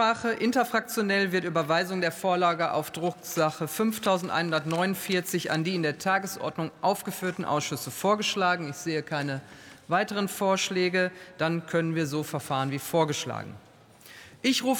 Aussprache. Interfraktionell wird Überweisung der Vorlage auf Drucksache 5149 an die in der Tagesordnung aufgeführten Ausschüsse vorgeschlagen. Ich sehe keine weiteren Vorschläge. Dann können wir so verfahren wie vorgeschlagen. Ich rufe